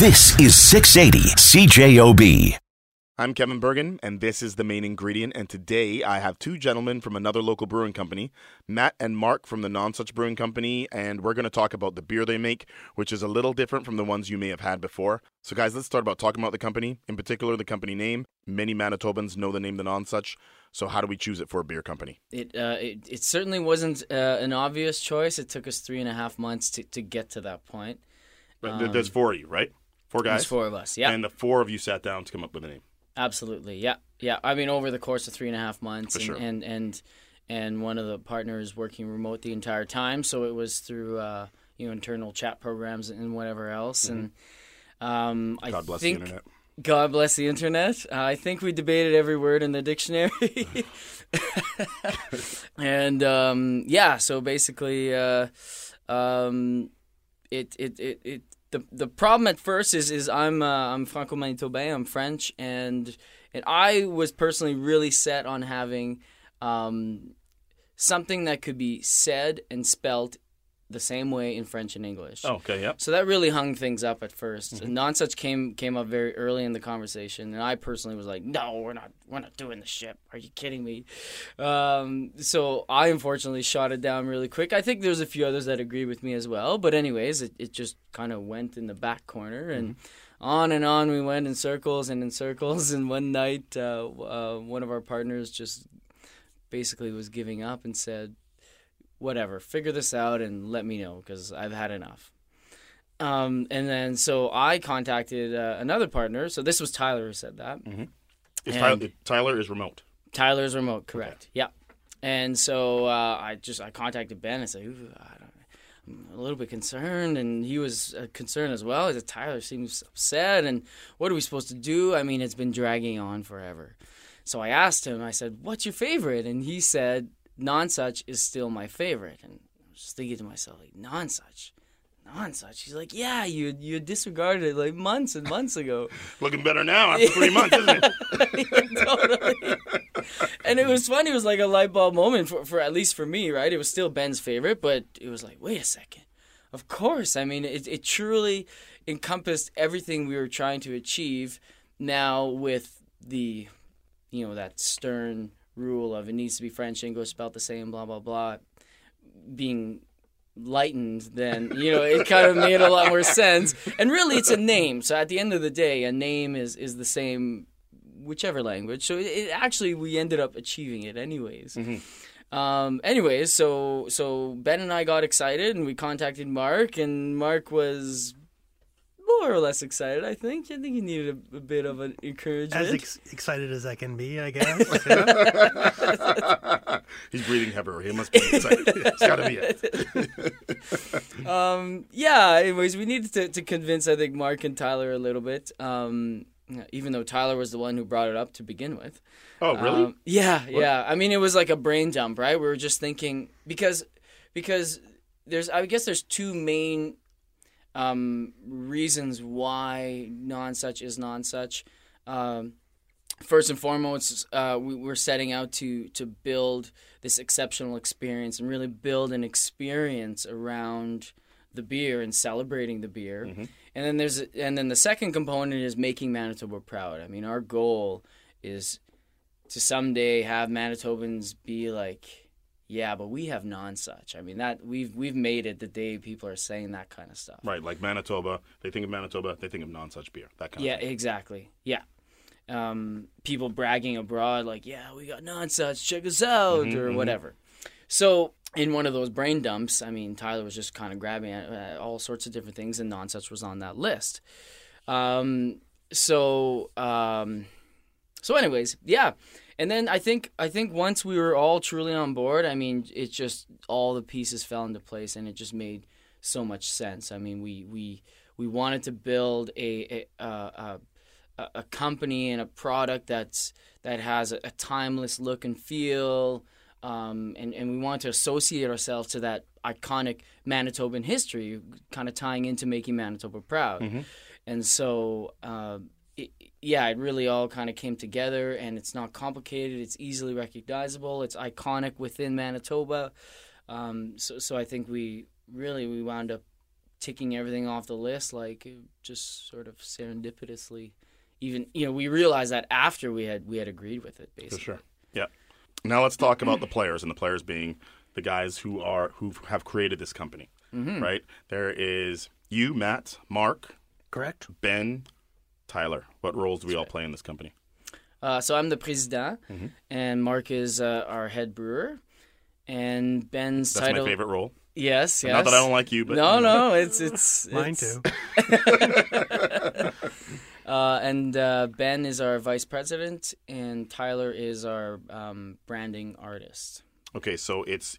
This is 680 CJOB. I'm Kevin Burgin, and this is the main ingredient. And today I have two gentlemen from another local brewing company, Matt and Mark from the Nonsuch Brewing Company, and we're going to talk about the beer they make, which is a little different from the ones you may have had before. So, guys, let's start about talking about the company, in particular the company name. Many Manitobans know the name the Nonsuch. So, how do we choose it for a beer company? It uh, it, it certainly wasn't uh, an obvious choice. It took us three and a half months to, to get to that point. But There's four of you, right? Four guys. There's four of us. Yeah, And the four of you sat down to come up with a name. absolutely. Yeah, yeah. I mean, over the course of three and a half months, For and, sure. and and and one of the partners working remote the entire time, so it was through uh, you know internal chat programs and whatever else. And um, I Mm-hmm. God bless think, the internet. God bless the internet. Uh, I think we debated every word in the dictionary. and um, yeah, so basically, uh, um, it, it, it, it the, the problem at first is is I'm uh, I'm Franco Manitoban, I'm French, and and I was personally really set on having um, something that could be said and spelt the same way in French and English. Okay, yep. So that really hung things up at 1st Mm-hmm. Nonsuch came came up very early in the conversation, and I personally was like, "No, we're not, we're not doing the ship. Are you kidding me?" Um, so I unfortunately shot it down really quick. I think there's a few others that agree with me as well, but anyways, it, it just kind of went in the back corner and. On and on we went in circles and in circles. And one night, uh, uh, one of our partners just basically was giving up and said, whatever, figure this out and let me know because I've had enough. Um, and then so I contacted uh, another partner. So this was Tyler who said that. Is And- Tyler, Tyler is remote. Tyler's remote, correct? Yeah. And so uh, I just I contacted Ben and said, "Ooh, I don't, I'm a little bit concerned, and he was uh, concerned as well. He said, Tyler seems upset, and what are we supposed to do? I mean, it's been dragging on forever. So I asked him. I said, "What's your favorite?" And he said, "Nonsuch is still my favorite." And I was just thinking to myself, like, "Nonsuch." Nonsuch. He's like, yeah, you you disregarded it like months and months ago. Looking better now after three months, isn't it? totally. And it was funny. It was like a light bulb moment for, for at least for me, right? It was still Ben's favorite, but it was like, wait a second. Of course. I mean, it, it truly encompassed everything we were trying to achieve. Now with the, you know, that stern rule of it needs to be French, English, spelled the same, blah blah blah, being lightened, then you know it kind of made a lot more sense. And really, it's a name. So at the end of the day, a name is is the same whichever language. So it, it actually we ended up achieving it anyways. Um, anyways, so so Ben and I got excited and we contacted Mark, and Mark was more or less excited. I think. I think he needed a, a bit of an encouragement. As ex- excited as I can be, I guess. Yeah. He's breathing heavier. He must be excited. it's got to be it. um, yeah. Anyways, we needed to, to convince I think Mark and Tyler a little bit. Um, even though Tyler was the one who brought it up to begin with. Oh, really? Um, yeah, yeah. I mean, it was like a brain dump, right? We were just thinking because because there's I guess there's two main um, reasons why Nonsuch is Nonsuch. Um, first and foremost, uh, we, we're setting out to to build this exceptional experience and really build an experience around the beer and celebrating the beer. And then there's and then the second component is making Manitoba proud. I mean, our goal is to someday have Manitobans be like, yeah, but we have Nonsuch. I mean, that we've we've made it the day people are saying that kind of stuff. Right, like Manitoba. They think of Manitoba. They think of Nonsuch beer. That kind Yeah, of thing. exactly. Yeah. Um, people bragging abroad like, yeah, we got Nonsuch, check us out, or whatever. So in one of those brain dumps, I mean, Tyler was just kind of grabbing at, all sorts of different things, and Nonsuch was on that list. Um, so, um, so anyways, yeah. And then I think I think once we were all truly on board, I mean, it just all the pieces fell into place, and it just made so much sense. I mean, we we we wanted to build a a, a, a, company and a product that's that has a, a timeless look and feel, um, and and we wanted to associate ourselves to that iconic Manitoban history, kind of tying into making Manitoba proud. And so, uh, it, yeah, it really all kind of came together, and it's not complicated. It's easily recognizable. It's iconic within Manitoba. Um, so, so I think we really we wound up ticking everything off the list, like just sort of serendipitously. Even you know, we realized that after we had we had agreed with it, basically. For sure. Yeah. Now let's talk about the players, and the players being the guys who are who have created this company. Mm-hmm. Right. There is you, Matt, Mark, Correct. Ben, Tyler. What roles do we all play in this company? Uh, so I'm the president, Mm-hmm. and Mark is uh, our head brewer, and Ben's That's title. my favorite role. Yes, yes. Not that I don't like you, but no, no, it's it's Mine it's- too. Uh, and uh, Ben is our vice president, and Tyler is our um, branding artist. Okay, so it's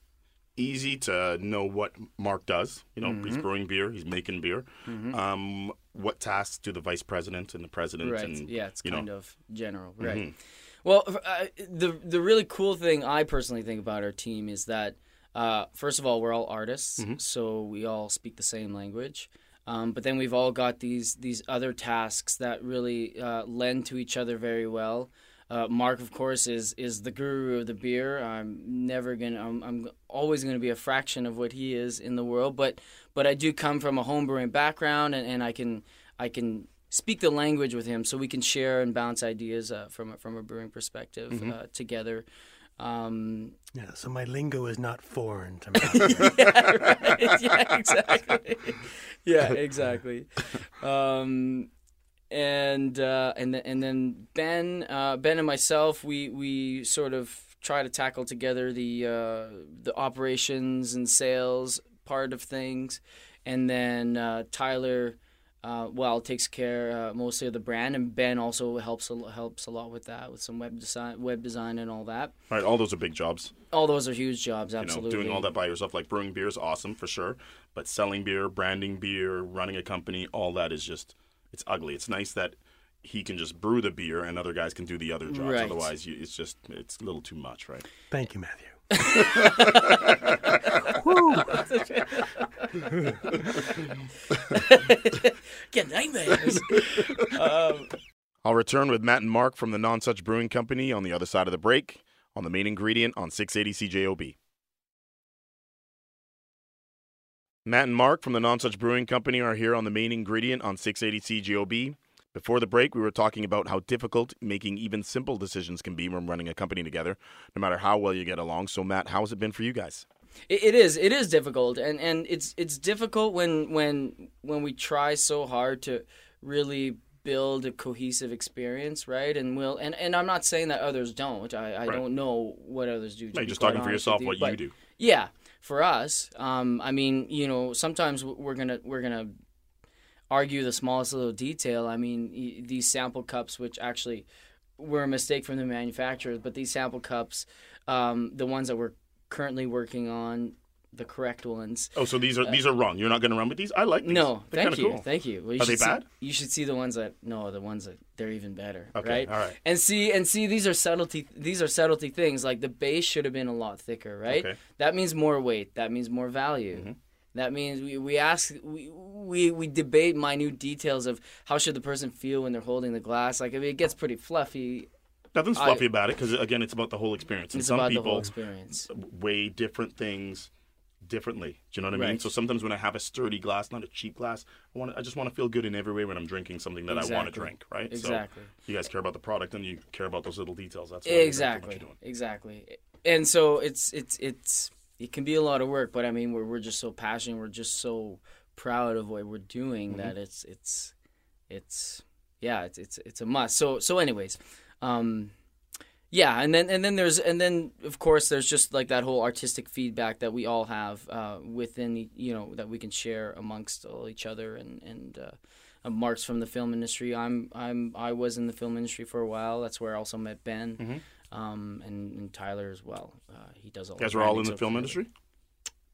easy to know what Mark does. You know, Mm-hmm. he's brewing beer, he's making beer. Um, what tasks do the vice president and the president Right. and yeah, it's kind know, Mm-hmm. of general. Right. Well, uh, the the really cool thing I personally think about our team is that uh, first of all, we're all artists, Mm-hmm. so we all speak the same language. Um, but then we've all got these these other tasks that really uh, lend to each other very well. Uh, Mark, of course, is is the guru of the beer. I'm never gonna. I'm, I'm always gonna be a fraction of what he is in the world. But but I do come from a homebrewing background, and, and I can I can speak the language with him, so we can share and bounce ideas uh, from a, from a brewing perspective Mm-hmm. uh, together. Um, Yeah, so my lingo is not foreign to me. yeah, right. yeah, exactly. Yeah, exactly. Um, and uh, and then and then Ben, uh, Ben and myself, we we sort of try to tackle together the uh, the operations and sales part of things, and then uh, Tyler. Uh, well, takes care uh, mostly of the brand, and Ben also helps a, helps a lot with that, with some web design, web design, and all that. right, all those are big jobs. All those are huge jobs, You know, absolutely. doing all that by yourself, like brewing beer is awesome for sure, but selling beer, branding beer, running a company, all that is just it's ugly. It's nice that he can just brew the beer and other guys can do the other jobs. Right. Otherwise, you, it's just it's a little too much, right? Thank you, Matthew. Get nightmares. Um, I'll return with Matt and Mark from the Nonsuch Brewing Company on the other side of the break on the main ingredient on 680 CJOB. Matt and Mark from the Nonsuch Brewing Company are here on the main ingredient on 680 CJOB. Before the break, we were talking about how difficult making even simple decisions can be when running a company together, no matter how well you get along. So, Matt, how has it been for you guys? It, is. It is difficult, and and it's it's difficult when when when we try so hard to really build a cohesive experience, right? And we'll and, and I'm not saying that others don't. I, I Right. don't know what others do. No, you're just talking for yourself with what you do. Yeah, for us, um, I mean, you know, sometimes we're gonna we're gonna argue the smallest little detail. I mean, these sample cups, which actually were a mistake from the manufacturers, but these sample cups, um, the ones that we're currently working on, the correct ones. Oh, so these are these are wrong. You're not going to run with these? I like these. No, They're thank you, cool. thank you. Well, you Are they see- bad? you should see the ones that no, the ones that they're even better. Okay, right? all right. And see, and see, these are subtlety. These are subtlety things. Like the base should have been a lot thicker, right? Okay. Mm-hmm. That means more weight. That means more value. That means we, we ask we, we we debate minute details of how should the person feel when they're holding the glass. Like I mean, it gets pretty fluffy. Nothing's I- fluffy about it because again, it's about the whole experience. And It's some about people the whole experience. weigh different things differently. Do you know what I mean? Right. So sometimes when I have a sturdy glass, not a cheap glass, I want I just want to feel good in every way when I'm drinking something that I want to drink. Right? Exactly. So you guys care about the product and you care about those little details. That's Exactly. Exactly. And so it's it's it's it can be a lot of work, but I mean we're we're just so passionate, we're just so proud of what we're doing Mm-hmm. that it's it's it's yeah, it's it's it's a must. So so anyways, um yeah, and then and then there's and then of course there's just like that whole artistic feedback that we all have uh, within you know that we can share amongst all each other and and uh, Mark's from the film industry. I'm I'm I was in the film industry for a while. That's where I also met Ben, Mm-hmm. Um, and, and Tyler as well. Uh, he does all. You guys were all in the film industry.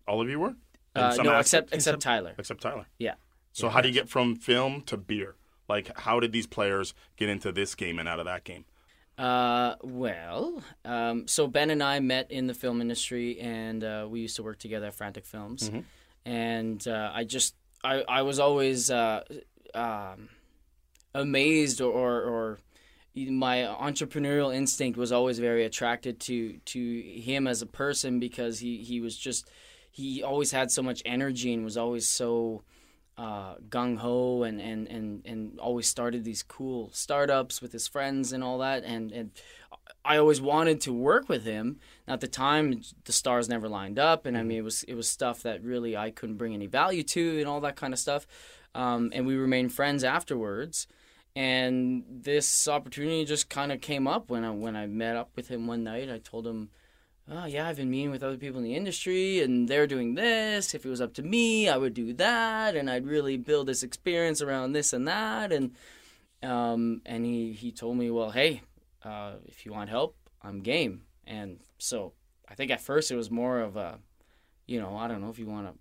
All of you were. Uh, no, aspect? except except Tyler. except Tyler. Yeah. So how do you get from film to beer? Like, how did these players get into this game and out of that game? Uh, well, um, so Ben and I met in the film industry, and uh, we used to work together at Frantic Films. And uh, I just, I, I was always uh, um, amazed, or, or, or my entrepreneurial instinct was always very attracted to to him as a person because he he was just he always had so much energy and was always so uh, gung ho and, and, and, and always started these cool startups with his friends and all that. And, and I always wanted to work with him. At the time, the stars never lined up, and I mean, it was it was stuff that really I couldn't bring any value to, and all that kind of stuff. Um, and we remained friends afterwards. And this opportunity just kind of came up when I when I met up with him one night. I told him, "Oh yeah, I've been meeting with other people in the industry, and they're doing this. If it was up to me, I would do that, and I'd really build this experience around this and that." And um, and he he told me, "Well, hey, uh, if you want help, I'm game." And so I think at first it was more of a, you know, I don't know if you want to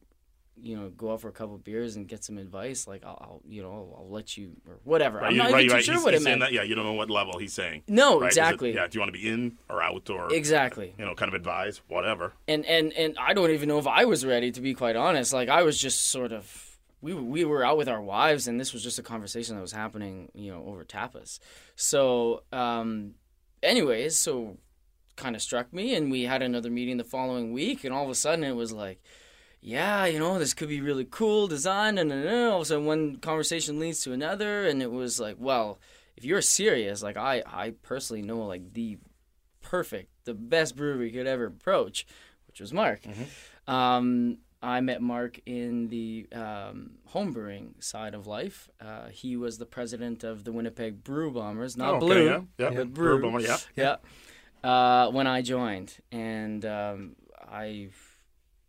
you know, go out for a couple of beers and get some advice, like I'll, I'll you know, I'll, I'll let you or whatever. Right, I'm not right, even too right. sure he's, what he's it meant. that. Yeah, you don't know what level he's saying. No? Is it- exactly, yeah, do you want to be in or out or exactly. you know, kind of advise, whatever. And and and I don't even know if I was ready to be quite honest. Like I was just sort of we we were out with our wives, and this was just a conversation that was happening, you know, over tapas. So, um, anyways, so kind of struck me, and we had another meeting the following week, and all of a sudden it was like. Yeah, you know, this could be really cool design, and then all of a sudden one conversation leads to another, and it was like, well, if you're serious, like I, I personally know like the perfect, the best brewery we could ever approach, which was Mark. Um, I met Mark in the um, homebrewing side of life. Uh, he was the president of the Winnipeg Brew Bombers, not Oh, okay, Blue, yeah, yeah. but Brew Brew. Bomber, yeah. yeah. Uh, when I joined, and um, I,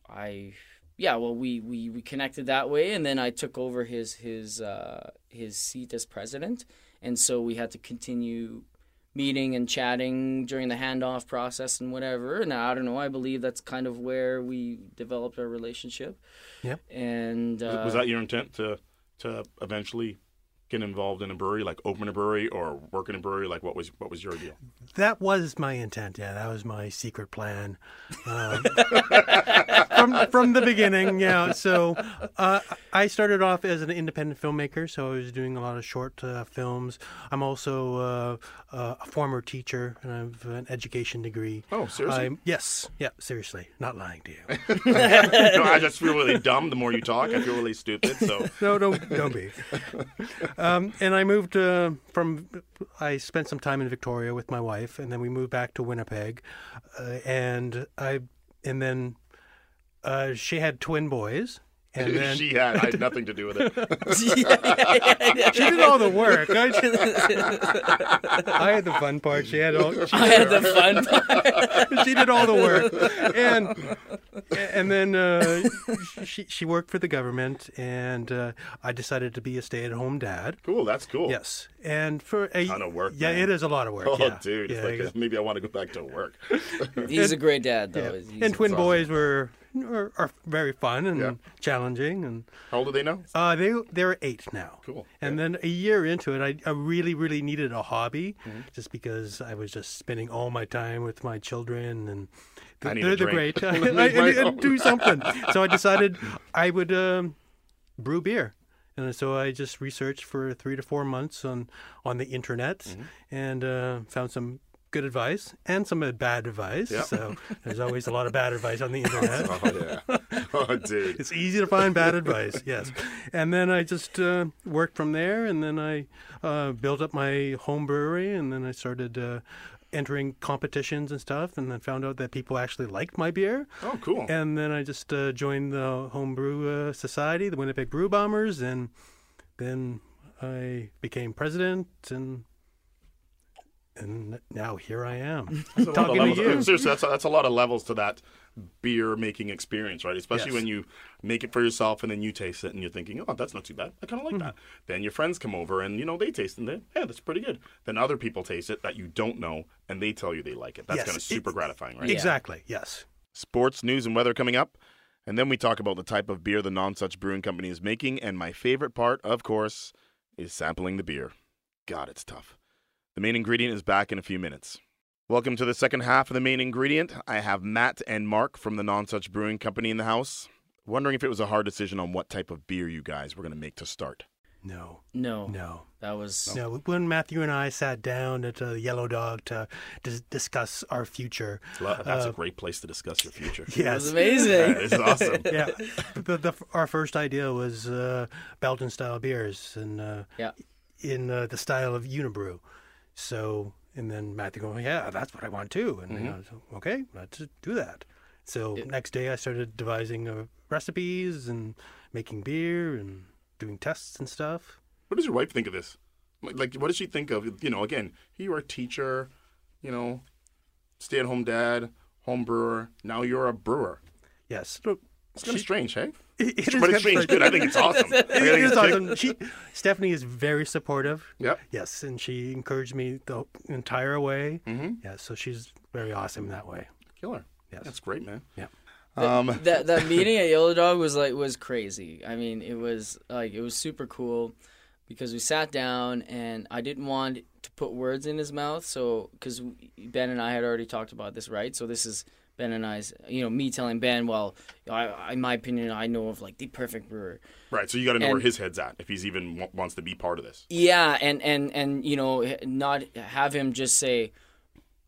I, yeah, well, we, we, we connected that way, and then I took over his his uh, his seat as president, and so we had to continue meeting and chatting during the handoff process and whatever. And I don't know, I believe that's kind of where we developed our relationship. Yeah. And uh, was that your intent to to eventually get involved in a brewery, like open a brewery or work in a brewery? Like, what was what was your deal? That was my intent. Yeah, that was my secret plan um, from from the beginning. Yeah. So uh, I started off as an independent filmmaker, so I was doing a lot of short uh, films. I'm also uh, uh, a former teacher, and I have an education degree. Oh, seriously? I'm- yes. Yeah. Seriously, not lying to you. no, I just feel really dumb. The more you talk, I feel really stupid. So no, don't don't be. Um, and I moved uh, from. I spent some time in Victoria with my wife, and then we moved back to Winnipeg, uh, and I and then uh, she had twin boys, and then she had, I had nothing to do with it. she did all the work. I, I had the fun part. She had all. She I had the fun part. she did all the work, and and then uh, she she worked for the government, and uh, I decided to be a stay-at-home dad. Cool, that's cool. Yes, and for a Ton of work, Yeah, man. it is a lot of work. Oh, yeah. dude, Yeah, like ex- maybe I want to go back to work. He's a great dad, though. yeah. And twin awesome. boys were are, are very fun and Yeah. challenging, and How old are they now? uh, they they're eight now. Cool. And then a year into it, I, I really really needed a hobby, Mm-hmm. just because I was just spending all my time with my children and. Need they're a great. I, I- I- do something. So I decided I would um, brew beer. And so I just researched for three to four months on, on the internet Mm-hmm. and uh, found some good advice and some uh, bad advice. Yeah. So there's always a lot of bad advice on the internet. Oh yeah. Oh dude. It's easy to find bad advice, yes. And then I just uh, worked from there, and then I uh, built up my home brewery, and then I started uh, entering competitions and stuff, and then found out that people actually liked my beer. Oh cool. And then I just uh, joined the homebrew uh, society, the Winnipeg Brew Bombers, and then I became president, and and now here I am That's a lot of talking to levels. you. Seriously, that's a, that's a lot of levels to that beer making experience, right? Especially Yes. when you make it for yourself and then you taste it and you're thinking, oh, that's not too bad. I kind of like hmm. that. Then your friends come over and you know they taste it and they, yeah, that's pretty good. Then other people taste it that you don't know and they tell you they like it. That's Yes, kind of it- super gratifying, right? Exactly. Yes. sports news and weather coming up. And then we talk about the type of beer the Nonsuch Brewing Company is making. And my favorite part, of course, is sampling the beer. God, it's tough. The main ingredient is back in a few minutes. Welcome to the second half of the main ingredient. I have Matt and Mark from the Nonsuch Brewing Company in the house. Wondering if it was a hard decision on what type of beer you guys were going to make to start. No, No, no. that was No, when Matthew and I sat down at uh, Yellow Dog to dis- discuss our future, Well, that's a great place to discuss your future. it yes, was amazing. It's awesome. yeah, the, the, our first idea was uh, Belgian style beers and uh, yeah, in uh, the style of Unibroue. So, and then Matthew going, yeah, that's what I want too. And you know, so, okay, let's do that. So next day I started devising uh, recipes and making beer and doing tests and stuff. What does your wife think of this? Like, like, what does she think of? You know, again, you are a teacher, you know, stay-at-home dad, home brewer. Now you're a brewer. Yes, look, It's kind of strange, hey? it, it is But it's strange. Good. I think it's awesome. I think It is it's awesome. She, Stephanie is very supportive. Yep. Yes, and she encouraged me the entire way. Mm-hmm. Yeah, so she's very awesome that way. Killer. Yes. That's great, man. Yeah. Um, that that meeting at Yellow Dog was like was crazy. I mean, it was like it was super cool because we sat down and I didn't want to put words in his mouth. So because Ben and I had already talked about this, right? So this is Ben and I's, you know, me telling Ben, well, I, in my opinion, I know of like the perfect brewer. right. So you got to know where his head's at if he's even w- wants to be part of this. Yeah, and and and you know, not have him just say,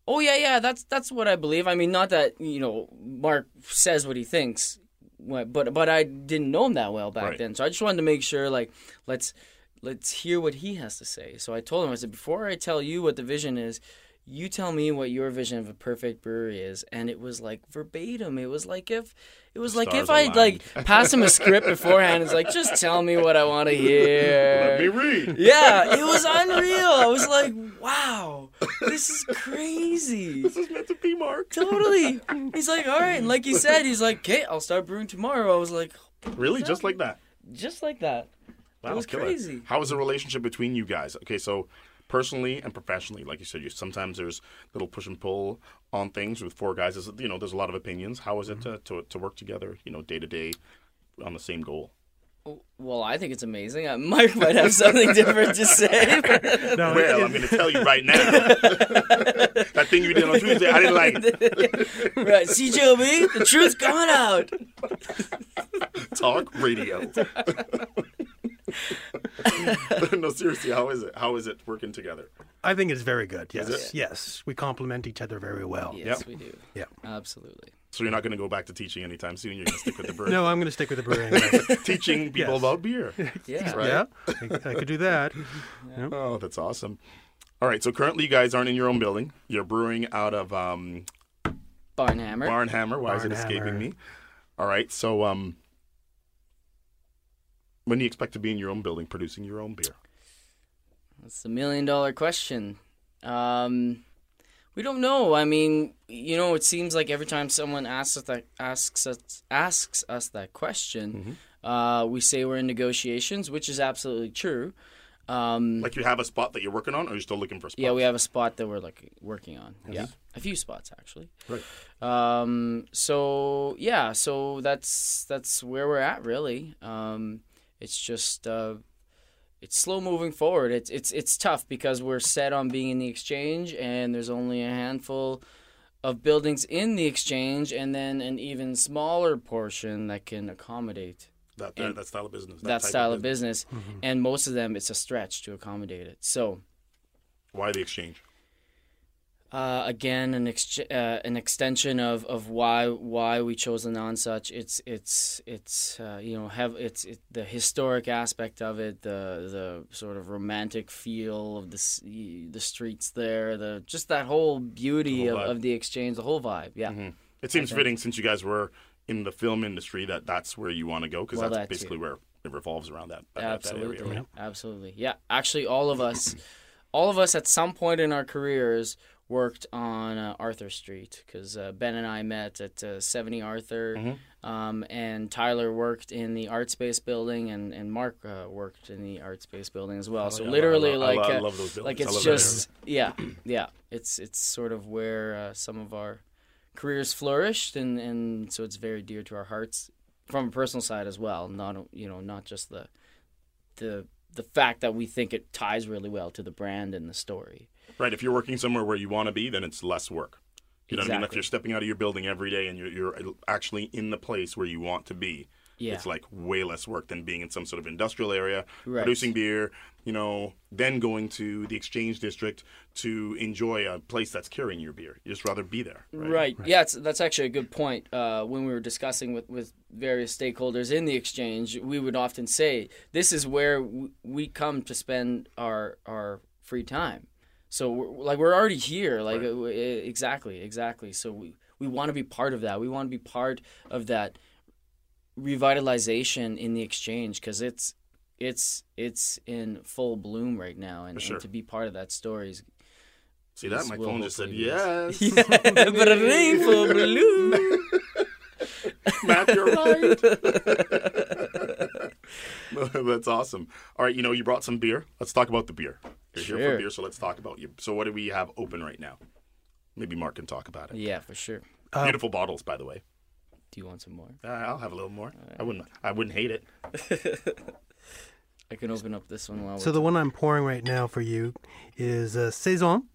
"Oh yeah, yeah, that's that's what I believe." I mean, not that you know Mark says what he thinks, but but I didn't know him that well back Right. then, so I just wanted to make sure, like, let's let's hear what he has to say. So I told him, I said, before I tell you what the vision is. You tell me what your vision of a perfect brewery is, and it was like verbatim. It was like if, it was like Stars if I like passed him a script beforehand. It's like just tell me what I want to hear. Let me read. Yeah, it was unreal. I was like, wow, this is crazy. This is meant to be Mark. Totally. He's like, all right. And like you said, he's like, okay, I'll start brewing tomorrow. I was like, Really? Just like that? just like that. Wow, it was killer. crazy. How is the relationship between you guys? Okay, so personally and professionally, like you said, you sometimes there's little push and pull on things with four guys. There's, you know, there's a lot of opinions. How is it to, to, to work together, you know, day to day on the same goal? Well, I think it's amazing. Uh, Mike might have something different to say. but- No, Well, I'm going to tell you right now. that thing you did on Tuesday, I didn't like. it. right, CJOB, the truth's coming out. Talk radio. no, seriously, how is it? How is it working together? I think it's very good. Yes, yes, we complement each other very well. Yes, Yep. we do. Yeah. Absolutely. So you're not going to go back to teaching anytime soon. You're going to stick with the bird. No, I'm going to stick with the brewing. Teaching people Yes. about beer. Yeah. Right. Yeah, I, I could do that. Oh, that's awesome. All right, so currently you guys aren't in your own building. You're brewing out of um, Barnhammer. Barnhammer. Why is it escaping me? All right, so um, when do you expect to be in your own building producing your own beer? That's the million dollar question. Um, we don't know. I mean, you know, it seems like every time someone asks us that asks us asks us that question, uh, we say we're in negotiations, which is absolutely true. Um, Like you have a spot that you're working on, or you're still looking for spots? yeah, we have a spot that we're like working on. Yeah, a few spots actually. Right. Um, so yeah, so that's that's where we're at really. Um, it's just uh, it's slow moving forward. It's it's it's tough because we're set on being in the exchange, and there's only a handful of buildings in the exchange, and then an even smaller portion that can accommodate that, that, that style of business. that, type style of business. Mm-hmm. And most of them, it's a stretch to accommodate it. So. Why the exchange? Uh, again, an ex- uh, an extension of, of why why we chose the Nonsuch. It's it's it's uh, you know have it's it, the historic aspect of it, the the sort of romantic feel of the the streets there, the just that whole beauty The of, of the exchange, the whole vibe. Yeah, It seems fitting since you guys were in the film industry that that's where you want to go because Well, that's that too. basically where it revolves around that, that, that absolutely, area. Right? absolutely. Yeah, actually, all of us, all of us at some point in our careers worked on uh, Arthur Street because uh, Ben and I met at uh, 70 Arthur, Mm-hmm. um, and Tyler worked in the Art Space building, and and Mark uh, worked in the Art Space building as well. so Oh, yeah, I literally, love- I like, love- I uh, love those like. I it's just yeah, yeah. It's it's sort of where uh, some of our careers flourished, and and so it's very dear to our hearts from a personal side as well. Not you know not just the the the fact that we think it ties really well to the brand and the story. Right. If you're working somewhere where you want to be, then it's less work. You know what I mean? If you're stepping out of your building every day and you're, you're actually in the place where you want to be, Yeah. It's like way less work than being in some sort of industrial area, Right. producing beer, you know, then going to the exchange district to enjoy a place that's carrying your beer. You just rather be there. Right. Right. Yeah, it's, that's actually a good point. Uh, when we were discussing with, with various stakeholders in the exchange, we would often say, this is where we come to spend our, our free time. So, we're, like, we're already here. Like, Right. uh, exactly, exactly. So, we, we want to be part of that. We want to be part of that revitalization in the exchange because it's it's it's in full bloom right now and, sure. and to be part of that story is See that? My phone just said yes. yeah, but a rainbow blue. Matt, you're right. That's awesome. All right, you know, you brought some beer. Let's talk about the beer. You're here for beer, so let's talk about you. So, what do we have open right now? Maybe Mark can talk about it. Yeah, for sure. Beautiful bottles, by the way. Do you want some more? Uh, I'll have a little more. I wouldn't. I wouldn't hate it. I can open up this one while So we're the one I'm pouring right now for you is a saison,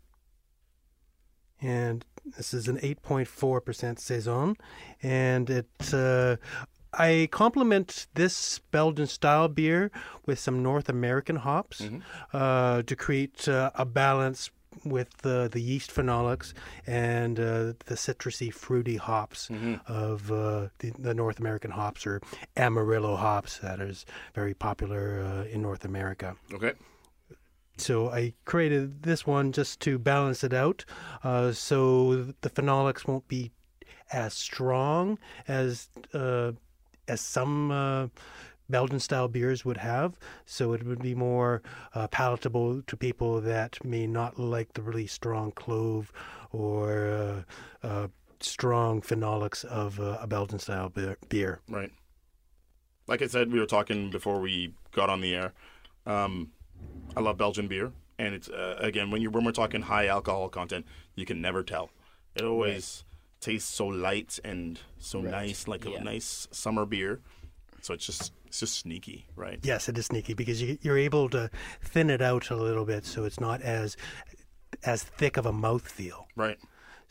and this is an 8.4% saison, and it. Uh, I complement this Belgian style beer with some North American hops uh, to create uh, a balance with the the yeast phenolics and uh, the citrusy, fruity hops of uh, the, the North American hops or Amarillo hops that is very popular uh, in North America. Okay. So I created this one just to balance it out, uh, so the phenolics won't be as strong as uh, as some uh, Belgian style beers would have. So it would be more uh, palatable to people that may not like the really strong clove or uh, uh, strong phenolics of uh, a Belgian style beer. Right. Like I said, we were talking before we got on the air. Um, I love Belgian beer, and it's uh, again when you when we're talking high alcohol content, you can never tell. It always tastes so light and so Right. nice, like Yeah. a nice summer beer. So it's just it's just sneaky, right? Yes, it is sneaky because you, you're able to thin it out a little bit, so it's not as as thick of a mouth feel. Right.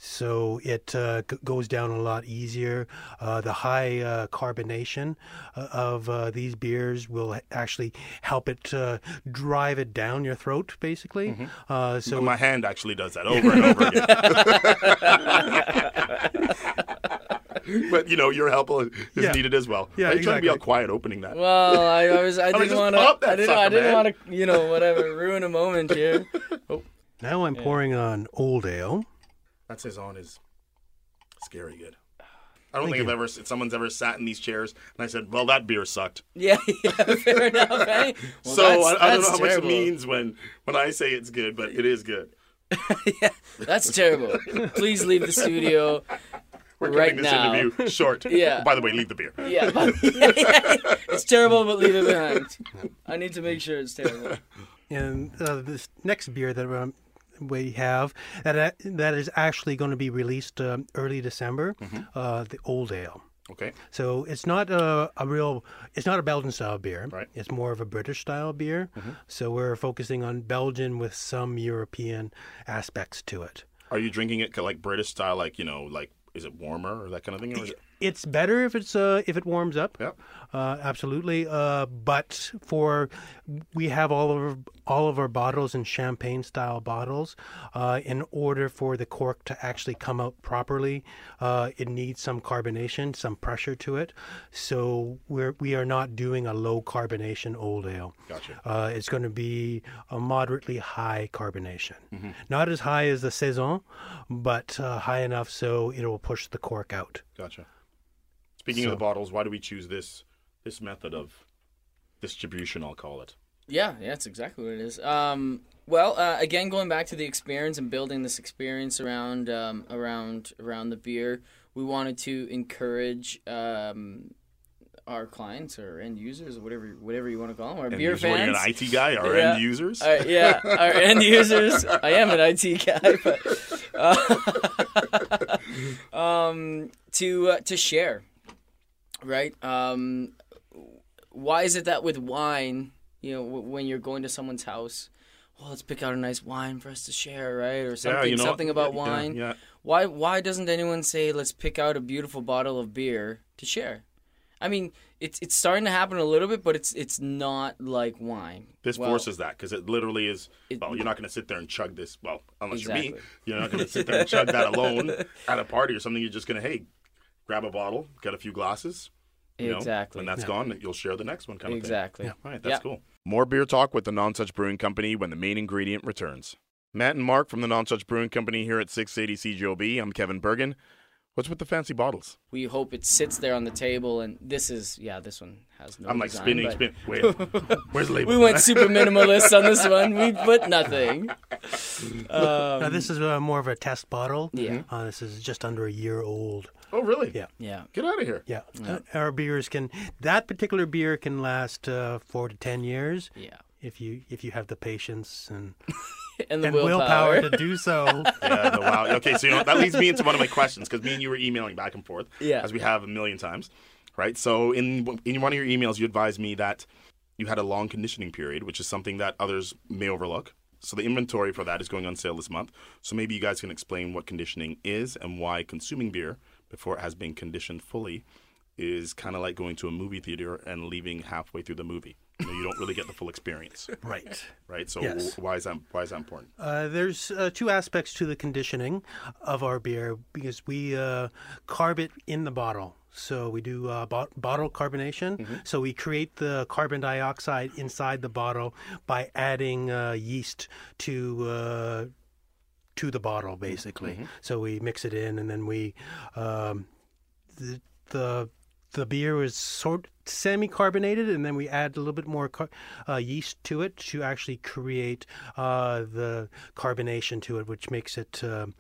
So it uh, g- goes down a lot easier. Uh, the high uh, carbonation uh, of uh, these beers will actually help it uh, drive it down your throat, basically. Uh, so So my hand actually does that over and over again. but you know, your help is Yeah. needed as well. Yeah, Are you trying to be all quiet opening that? Well, I, I was I didn't want to I didn't I didn't want to you know whatever ruin a moment here. Oh. now I'm pouring on Old Ale. That saison is scary good. I don't Thank think you. I've ever someone's ever sat in these chairs and I said, "Well, that beer sucked." Yeah, yeah, fair enough. Eh? Well, so that's- I, I don't know that's how much it means when when I say it's good, but it is good. Yeah, that's terrible. Please leave the studio. We're Right cutting this now. interview short. Yeah. By the way, leave the beer. Yeah, but, it's terrible, but leave it behind. I need to make sure it's terrible. And uh, this next beer that um, we have that that is actually going to be released um, early December, uh, the Old Ale. Okay. So it's not a, a real, it's not a Belgian style beer. Right. It's more of a British style beer. So we're focusing on Belgian with some European aspects to it. Are you drinking it like British style, like you know, like is it warmer or that kind of thing? Or is it... It's better if it's uh, if it warms up. Yep. Uh, absolutely. Uh, but for we have all of our, all of our bottles in champagne style bottles. Uh, in order for the cork to actually come out properly, uh, it needs some carbonation, some pressure to it. So we're we are not doing a low carbonation old ale. Gotcha. Uh, it's going to be a moderately high carbonation, not as high as the saison, but uh, high enough so it will push the cork out. Gotcha. Speaking of the bottles, why do we choose this this method of distribution? I'll call it. Yeah, yeah, that's exactly what it is. Um, well, uh, again, going back to the experience and building this experience around um, around around the beer, we wanted to encourage um, our clients or end users or whatever whatever you want to call them, our And beer user- what, fans. You're an IT guy, our Yeah. end users. Yeah, our end users. I am an IT guy, but uh, um, to uh, to share, right? Um, why is it that with wine, you know, w- when you're going to someone's house, well, let's pick out a nice wine for us to share, right? Or something, you know, something about yeah, wine. yeah. Why why doesn't anyone say let's pick out a beautiful bottle of beer to share? I mean, it's it's starting to happen a little bit, but it's it's not like wine. This Well, forces that because it literally is. It- well, you're not going to sit there and chug this. Well, unless you're me, you're not going to sit there and chug that alone at a party or something. You're just going to hey, grab a bottle, get a few glasses. You know, Exactly. When that's gone, you'll share the next one, kind of Exactly. thing. All right, that's Yeah. cool. More beer talk with the Nonsuch Brewing Company when the main ingredient returns. Matt and Mark from the Nonsuch Brewing Company here at 680 CJOB. I'm Kevin Burgin. What's with the fancy bottles? We hope it sits there on the table, and this is yeah, this one has no. I'm like design, spinning, but spin. Wait, where's the label? We went super minimalist on this one. We put nothing. Um, now this is uh, more of a test bottle. Yeah. Uh, this is just under a year old. oh, really? Yeah. yeah. Get out of here. Yeah. Uh, our beers can that particular beer can last uh, four to ten years Yeah. if you if you have the patience and, And the and willpower. willpower to do so. Yeah, the wow. Okay, so you know that leads me into one of my questions because me and you were emailing back and forth, Yeah. as we have a million times, right? So in in one of your emails, you advised me that you had a long conditioning period, which is something that others may overlook. So the inventory for that is going on sale this month. So maybe you guys can explain what conditioning is and why consuming beer before it has been conditioned fully is kind of like going to a movie theater and leaving halfway through the movie. You, know, you don't really get the full experience, right. right? So Yes. why is that why is that important? Uh, there's uh, two aspects to the conditioning of our beer because we uh, carb it in the bottle. So we do uh, bo- bottle carbonation. So we create the carbon dioxide inside the bottle by adding uh, yeast to uh, to the bottle, basically. So we mix it in, and then we um, the the the beer is sort semi-carbonated, and then we add a little bit more car- uh, yeast to it to actually create uh, the carbonation to it, which makes it um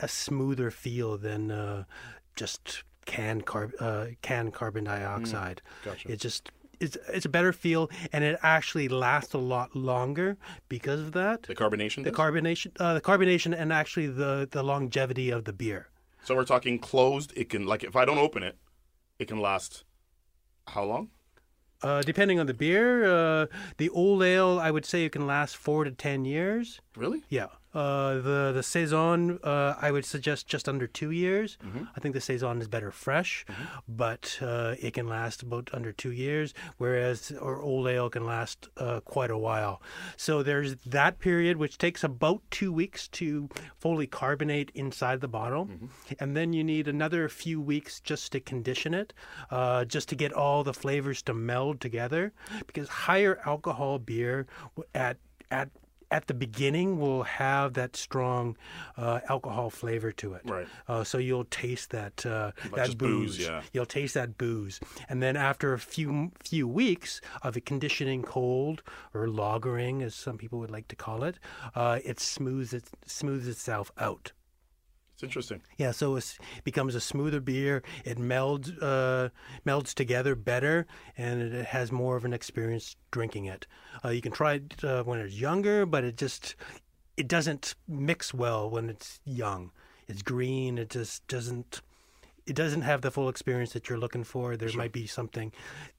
a, smoother feel than uh, just canned carb uh, canned carbon dioxide. gotcha. It just it's it's a better feel, and it actually lasts a lot longer because of that. The carbonation. The does? carbonation, uh, the carbonation, and actually the the longevity of the beer. So we're talking closed. It can like if I don't open it, it can last how long? Uh, depending on the beer, uh, the old ale, I would say it can last four to ten years. Really? Yeah. Uh, the the saison, uh, I would suggest just under two years. Mm-hmm. I think the saison is better fresh, but uh, it can last about under two years, whereas our old ale can last uh, quite a while. So there's that period, which takes about two weeks to fully carbonate inside the bottle, Mm-hmm. and then you need another few weeks just to condition it, uh, just to get all the flavors to meld together. Because higher alcohol beer at at at the beginning will have that strong uh, alcohol flavor to it. Right. Uh, so you'll taste that uh, that just booze, yeah. You'll taste that booze, and then after a few few weeks of it conditioning cold or lagering, as some people would like to call it, uh, it smooths it smooths itself out. It's interesting. Yeah, so it becomes a smoother beer. It melds uh, melds together better, and it has more of an experience drinking it. Uh, you can try it uh, when it's younger, but it just it doesn't mix well when it's young. It's green. It just doesn't. It doesn't have the full experience that you're looking for. There might be something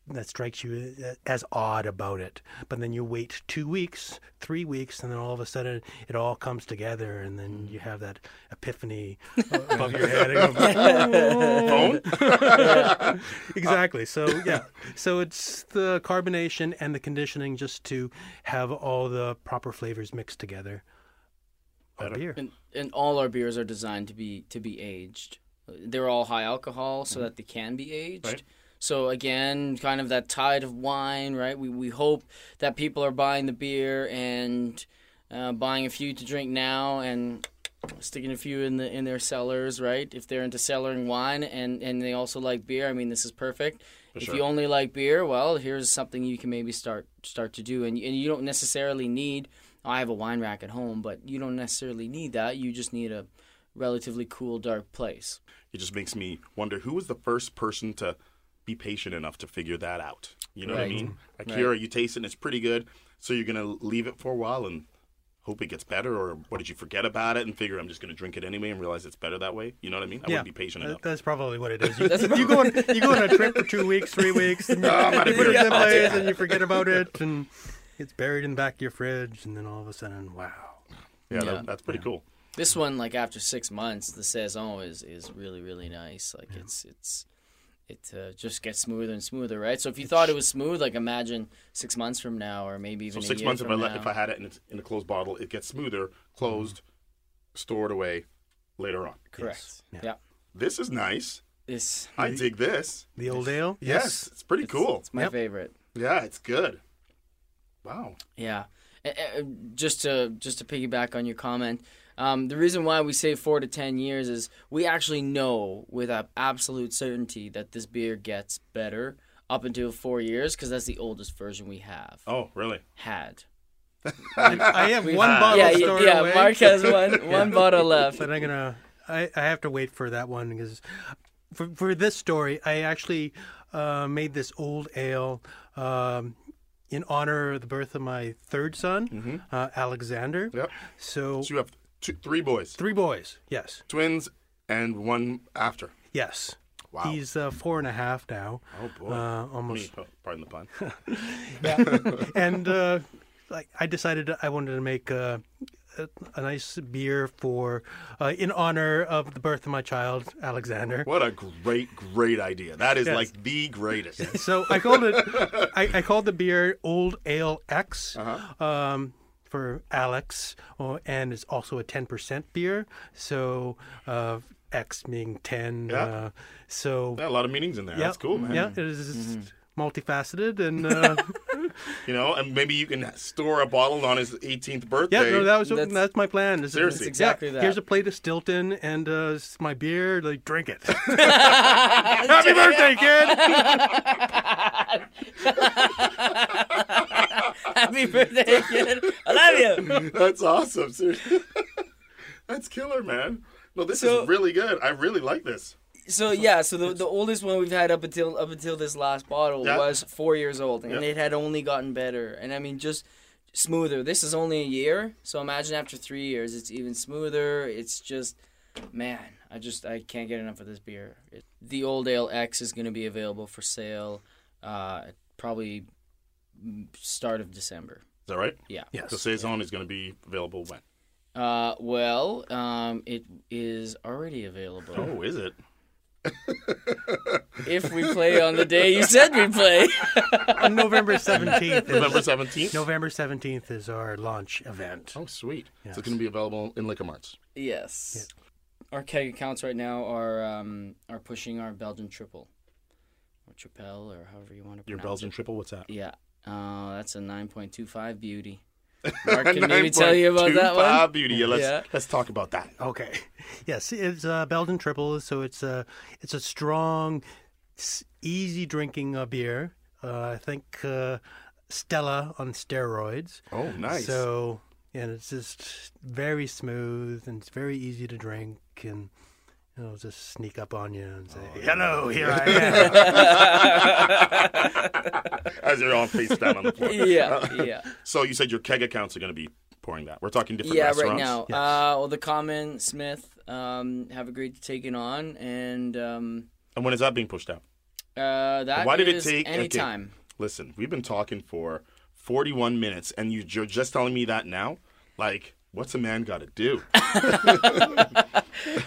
that strikes you uh, as odd about it, but then you wait two weeks, three weeks, and then all of a sudden it all comes together, and then you have that epiphany above your head. And go, Phone? exactly. So yeah. So it's the carbonation and the conditioning just to have all the proper flavors mixed together. Of beer. And, and all our beers are designed to be to be aged. They're all high alcohol, so that they can be aged. Right. So again, kind of that tide of wine, right? We we hope that people are buying the beer and uh, buying a few to drink now and sticking a few in the in their cellars, right? If they're into cellaring wine and and they also like beer, I mean, this is perfect. if sure. you only like beer, well, here's something you can maybe start start to do, and and you don't necessarily need. I have a wine rack at home, but you don't necessarily need that. You just need a relatively cool, dark place. It just makes me wonder who was the first person to be patient enough to figure that out. You know what I mean? Like Right. here, you taste it and it's pretty good, so you're gonna leave it for a while and hope it gets better, or what did you forget about it and figure I'm just gonna drink it anyway and realize it's better that way? You know what I mean? I wouldn't be patient enough. That's probably what it is. You, you go on you go on a trip for two weeks, three weeks, and oh, you, I'm you of put it in place and you forget about it, and it's buried in the back of your fridge, and then all of a sudden, wow. Yeah, Yeah. That, that's pretty cool. This one, like after six months, the saison is is really really nice. Like it's it's it uh, just gets smoother and smoother, right? So if you thought it was smooth, like imagine six months from now, or maybe So even six a year months if I from let, now. if I had it in, its, in a closed bottle, it gets smoother, closed, stored away later on. Correct. Yeah. Yeah. This is nice. This I dig this. The old ale. Yes, it's pretty cool. it's my Yep. favorite. Yeah, it's good. Wow. Yeah. Just to just to piggyback on your comment, um, the reason why we say four to ten years is we actually know with absolute certainty that this beer gets better up until four years because that's the oldest version we have Oh, really? had. I have We've- one yeah, bottle yeah, stored yeah. away. Mark has one one bottle left. but I'm gonna. I, I have to wait for that one because for for this story, I actually uh, made this old ale um, in honor of the birth of my third son, uh, Alexander. Yep. So So you have two, three boys, three boys. Yes. twins, and one after. Yes. Wow. He's uh, four and a half now. Oh boy. Uh, almost. oh, pardon the pun. and uh, like I decided I wanted to make uh, a, a nice beer for uh, in honor of the birth of my child, Alexander. What a great, great idea. That is Yes. like the greatest. So I called it. I, I called the beer Old Ale X Uh-huh. um, for Alex, oh, and it's also a ten percent beer. So uh, X being ten. Yeah. Uh, so Yeah, a lot of meanings in there. Yeah, That's cool, man. Yeah, it is Mm-hmm. multifaceted and. Uh, You know, and maybe you can store a bottle on his 18th birthday. Yeah, no, that was That's- that's, my plan. This is- Seriously. That's exactly yeah, that. Here's a plate of Stilton and uh, this is my beer. Like, drink it. Happy birthday, kid! Happy birthday, kid! I love you. That's awesome. Seriously. That's killer, man. No, this So- is really good. I really like this. So yeah, so the, the oldest one we've had up until up until this last bottle Yeah. was four years old, and Yeah. it had only gotten better. And I mean, just smoother. This is only a year, so imagine after three years, it's even smoother. It's just, man, I just I can't get enough of this beer. It, the Old Ale X is going to be available for sale, uh, probably start of December. Is that right? Yeah. Yes. The saison is going to be available when? Uh, well, um, it is already available. Oh, is it? If we play on the day you said we play. On November 17th. November 17th? November 17th is our launch event. Oh, sweet. So it's going to be available in Liquor Marts. Yes. Our keg accounts right now are um, are pushing our Belgian triple, or tripel, or however you want to pronounce Your Belgian it. triple, what's that? Yeah, uh, that's a nine point two five beauty. Mark can maybe tell you about that one. Beauty. Yeah, let's, Yeah. let's talk about that. Okay. Yes, it's uh, Belgian triple, so it's a it's a strong, easy drinking uh, beer. Uh, I think uh, Stella on steroids. Oh, nice. So and it's just very smooth and it's very easy to drink and it'll just sneak up on you and say, Oh, "Hello, here I am." As you're on face down on the floor. Yeah, yeah, So you said your keg accounts are going to be pouring that. We're talking different yeah. restaurants. Right now, Yes. uh, well, the Common Smith um, have agreed to take it on, and um, And when is that being pushed out? uh, that Why did it take- okay. anytime. Listen, we've been talking for 41 minutes, and you- you're just telling me that now? Like, what's a man got to do?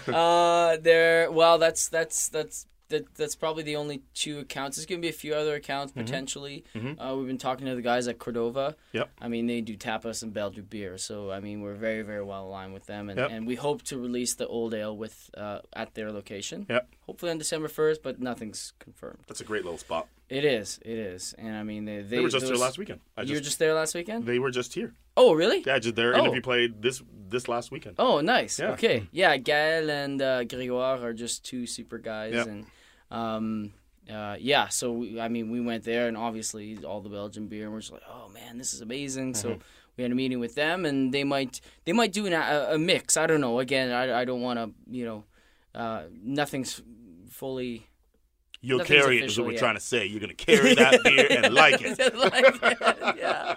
Uh, there. Well, that's that's that's that, that's probably the only two accounts. There's gonna be a few other accounts potentially. Uh, we've been talking to the guys at Cordova. Yep. I mean, they do tapas and Belgian beer, so I mean, we're very very well aligned with them, and, Yep. and we hope to release the old ale with uh, at their location. Yep. Hopefully on December first, but nothing's confirmed. That's a great little spot. It is. It is, and I mean, they they, They, were just there here last weekend. I You just, were just there last weekend. They were just here. Oh, really? Yeah, just their Oh. interview played this this last weekend. Oh, nice. Yeah. Okay. Yeah, Gael and uh, Grégoire are just two super guys, Yeah. and um, uh, yeah. So we, I mean, we went there, and obviously all the Belgian beer, and we're just like, oh man, this is amazing. So Mm-hmm. we had a meeting with them, and they might they might do an, a, a mix. I don't know. Again, I, I don't want to you know, uh, nothing's fully. You'll Nothing's carry it, is what we're yet. trying to say. You're going to carry that beer and like it. like it. Yeah.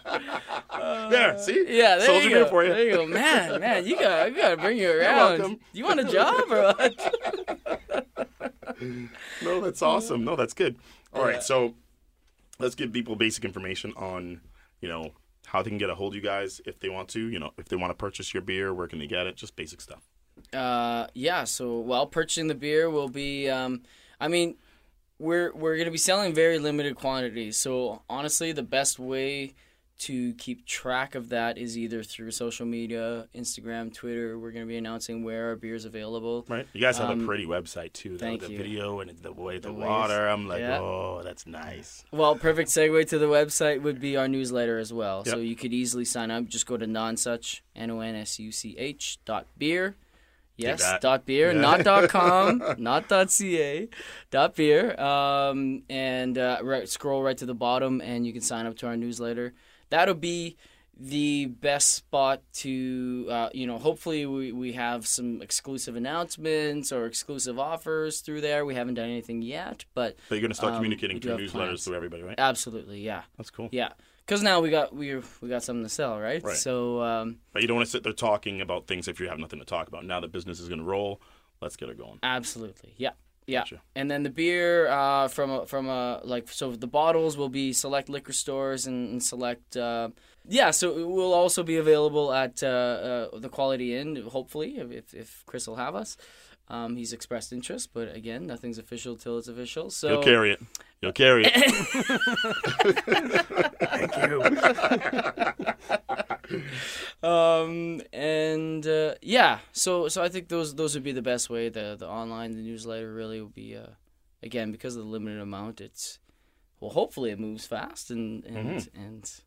There, see? Yeah, there Soldier you beer go. for you. There you go, man, man. You got, you got to bring you around. You want a job or what? No, that's awesome. No, that's good. All right, Yeah. so let's give people basic information on, you know, how they can get a hold of you guys if they want to. You know, if they want to purchase your beer, where can they get it? Just basic stuff. Uh, yeah. So, well, purchasing the beer will be. Um, I mean, we're we're gonna be selling very limited quantities. So honestly, the best way to keep track of that is either through social media, Instagram, Twitter. We're going to be announcing where our beer is available. Right. You guys have Um, a pretty website too. though. thank the you. video and the way the, The ways. water. I'm like, Yeah. oh, that's nice. Well, perfect segue to the website would be our newsletter as well. So you could easily sign up. Just go to nonsuch, N O N S U C H dot beer. Yes, dot beer, Yeah. not dot com, not dot ca, dot beer. Um, and uh, right, scroll right to the bottom, and you can sign up to our newsletter. That'll be the best spot to, uh, you know, hopefully we, we have some exclusive announcements or exclusive offers through there. We haven't done anything yet, but But you're gonna start Um, communicating through newsletters plans. to everybody, right? absolutely, yeah. That's cool. Yeah, because now we got we we got something to sell, right? Right. So um, But you don't want to sit there talking about things if you have nothing to talk about. Now that business is gonna roll, let's get it going. absolutely, yeah, yeah. Gotcha. And then the beer uh, from a, from a like so the bottles will be select liquor stores and, and select. Uh, yeah, so it will also be available at uh, uh, the Quality Inn, hopefully, if, if, if Chris will have us. Um, he's expressed interest, but again, nothing's official till it's official. So You'll carry it. You'll carry it. Thank you. um and uh, yeah so so i think those those would be the best way the the online the newsletter really will be uh again because of the limited amount it's well hopefully it moves fast and and and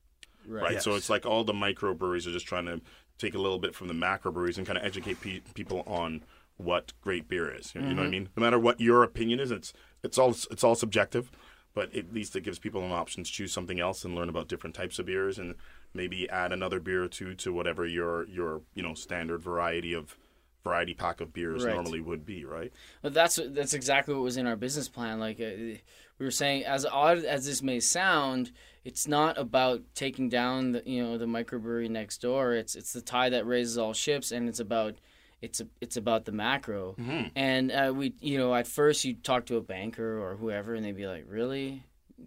right. So it's like all the microbreweries are just trying to take a little bit from the macrobreweries and kind of educate pe- people on what great beer is. You know what I mm-hmm. mean? No matter what your opinion is, it's it's all it's all subjective, but at least it gives people an option to choose something else and learn about different types of beers and maybe add another beer or two to whatever your your you know standard variety of variety pack of beers Right. normally would be. Right? But that's that's exactly what was in our business plan. Like uh, we were saying, as odd as this may sound, it's not about taking down the you know the microbrewery next door. It's it's the tide that raises all ships, and it's about it's a, it's about the macro. And uh, we you know at first you talk to a banker or whoever, and they'd be like, really.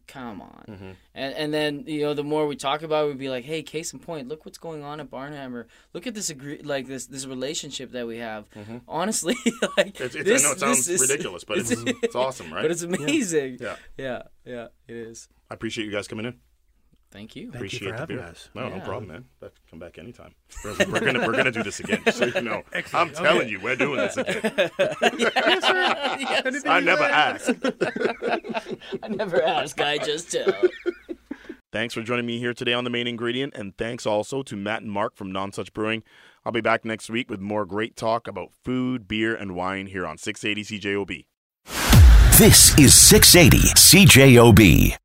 Come on, mm-hmm. and and then you know the more we talk about, it, we'd be like, hey, case in point, look what's going on at Barn Hammer. Look at this agree like this this relationship that we have. Mm-hmm. Honestly, like It's, it's, this, I know it sounds is- ridiculous, but it's it's awesome, right? but it's amazing. Yeah. yeah, yeah, it is. I appreciate you guys coming in. Thank you. Thank you Appreciate for the having beer. us. No, no problem, man. But come back anytime. We're, we're gonna we're gonna do this again. So you know, I'm telling you, we're doing this again. Yes. I never asked. I never ask. I just tell. Thanks for joining me here today on the main ingredient, and thanks also to Matt and Mark from Nonsuch Brewing. I'll be back next week with more great talk about food, beer, and wine here on 680 CJOB. This is 680 CJOB.